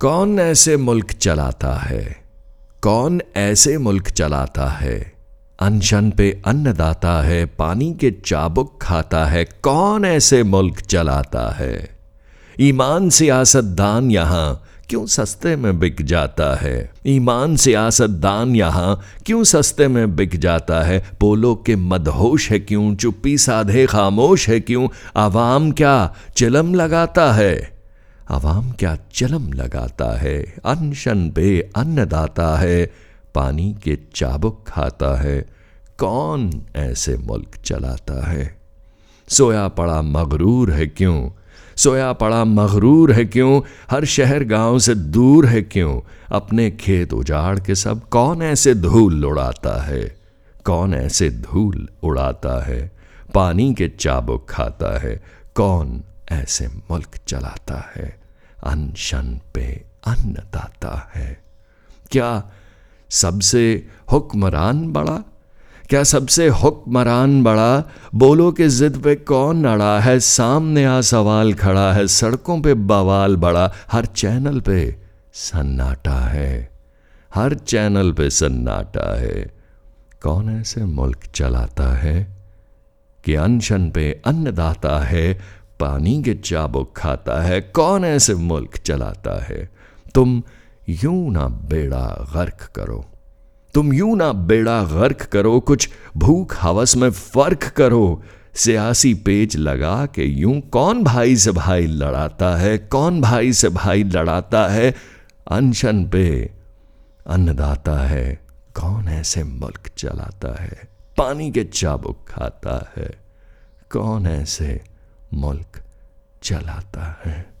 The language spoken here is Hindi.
कौन ऐसे मुल्क चलाता है? कौन ऐसे मुल्क चलाता है? अनशन पे अन्नदाता है, पानी के चाबुक खाता है, कौन ऐसे मुल्क चलाता है? ईमान सियासतदान यहाँ क्यों सस्ते में बिक जाता है? ईमान सियासतदान यहाँ क्यों सस्ते में बिक जाता है? पोलो के मदहोश है क्यों? चुप्पी साधे खामोश है क्यों? आवाम क्या चिलम लगाता है? आवाम क्या चलम लगाता है? अनशन पे अन्नदाता है। पानी के चाबुक खाता है। कौन ऐसे मुल्क चलाता है? सोया पड़ा मगरूर है क्यों? सोया पड़ा मगरूर है क्यों? हर शहर गाँव से दूर है क्यों? अपने खेत उजाड़ के सब कौन ऐसे धूल उड़ाता है? कौन ऐसे धूल उड़ाता है? पानी के चाबुक खाता है। कौन ऐसे मुल्क चलाता है, अनशन पे अन्नदाता है। क्या सबसे हुक्मरान बड़ा? क्या सबसे हुक्मरान बड़ा? बोलो कि जिद पे कौन अड़ा है, सामने आ सवाल खड़ा है, सड़कों पे बवाल बड़ा, हर चैनल पे सन्नाटा है, हर चैनल पे सन्नाटा है। कौन ऐसे मुल्क चलाता है कि अनशन पे अन्नदाता है पानी के चाबुक खाता है, कौन ऐसे मुल्क चलाता है? तुम यूँ ना बेड़ा गर्क करो। तुम यूँ ना बेड़ा गर्क करो, कुछ भूख हवस में फ़र्क करो। सियासी पेज लगा के यूँ कौन भाई से भाई लड़ाता है, कौन भाई से भाई लड़ाता है? अनशन पे अन्नदाता है, कौन ऐसे मुल्क चलाता है? पानी के चाबुक खाता है, कौन ऐसे मुल्क चलाता है।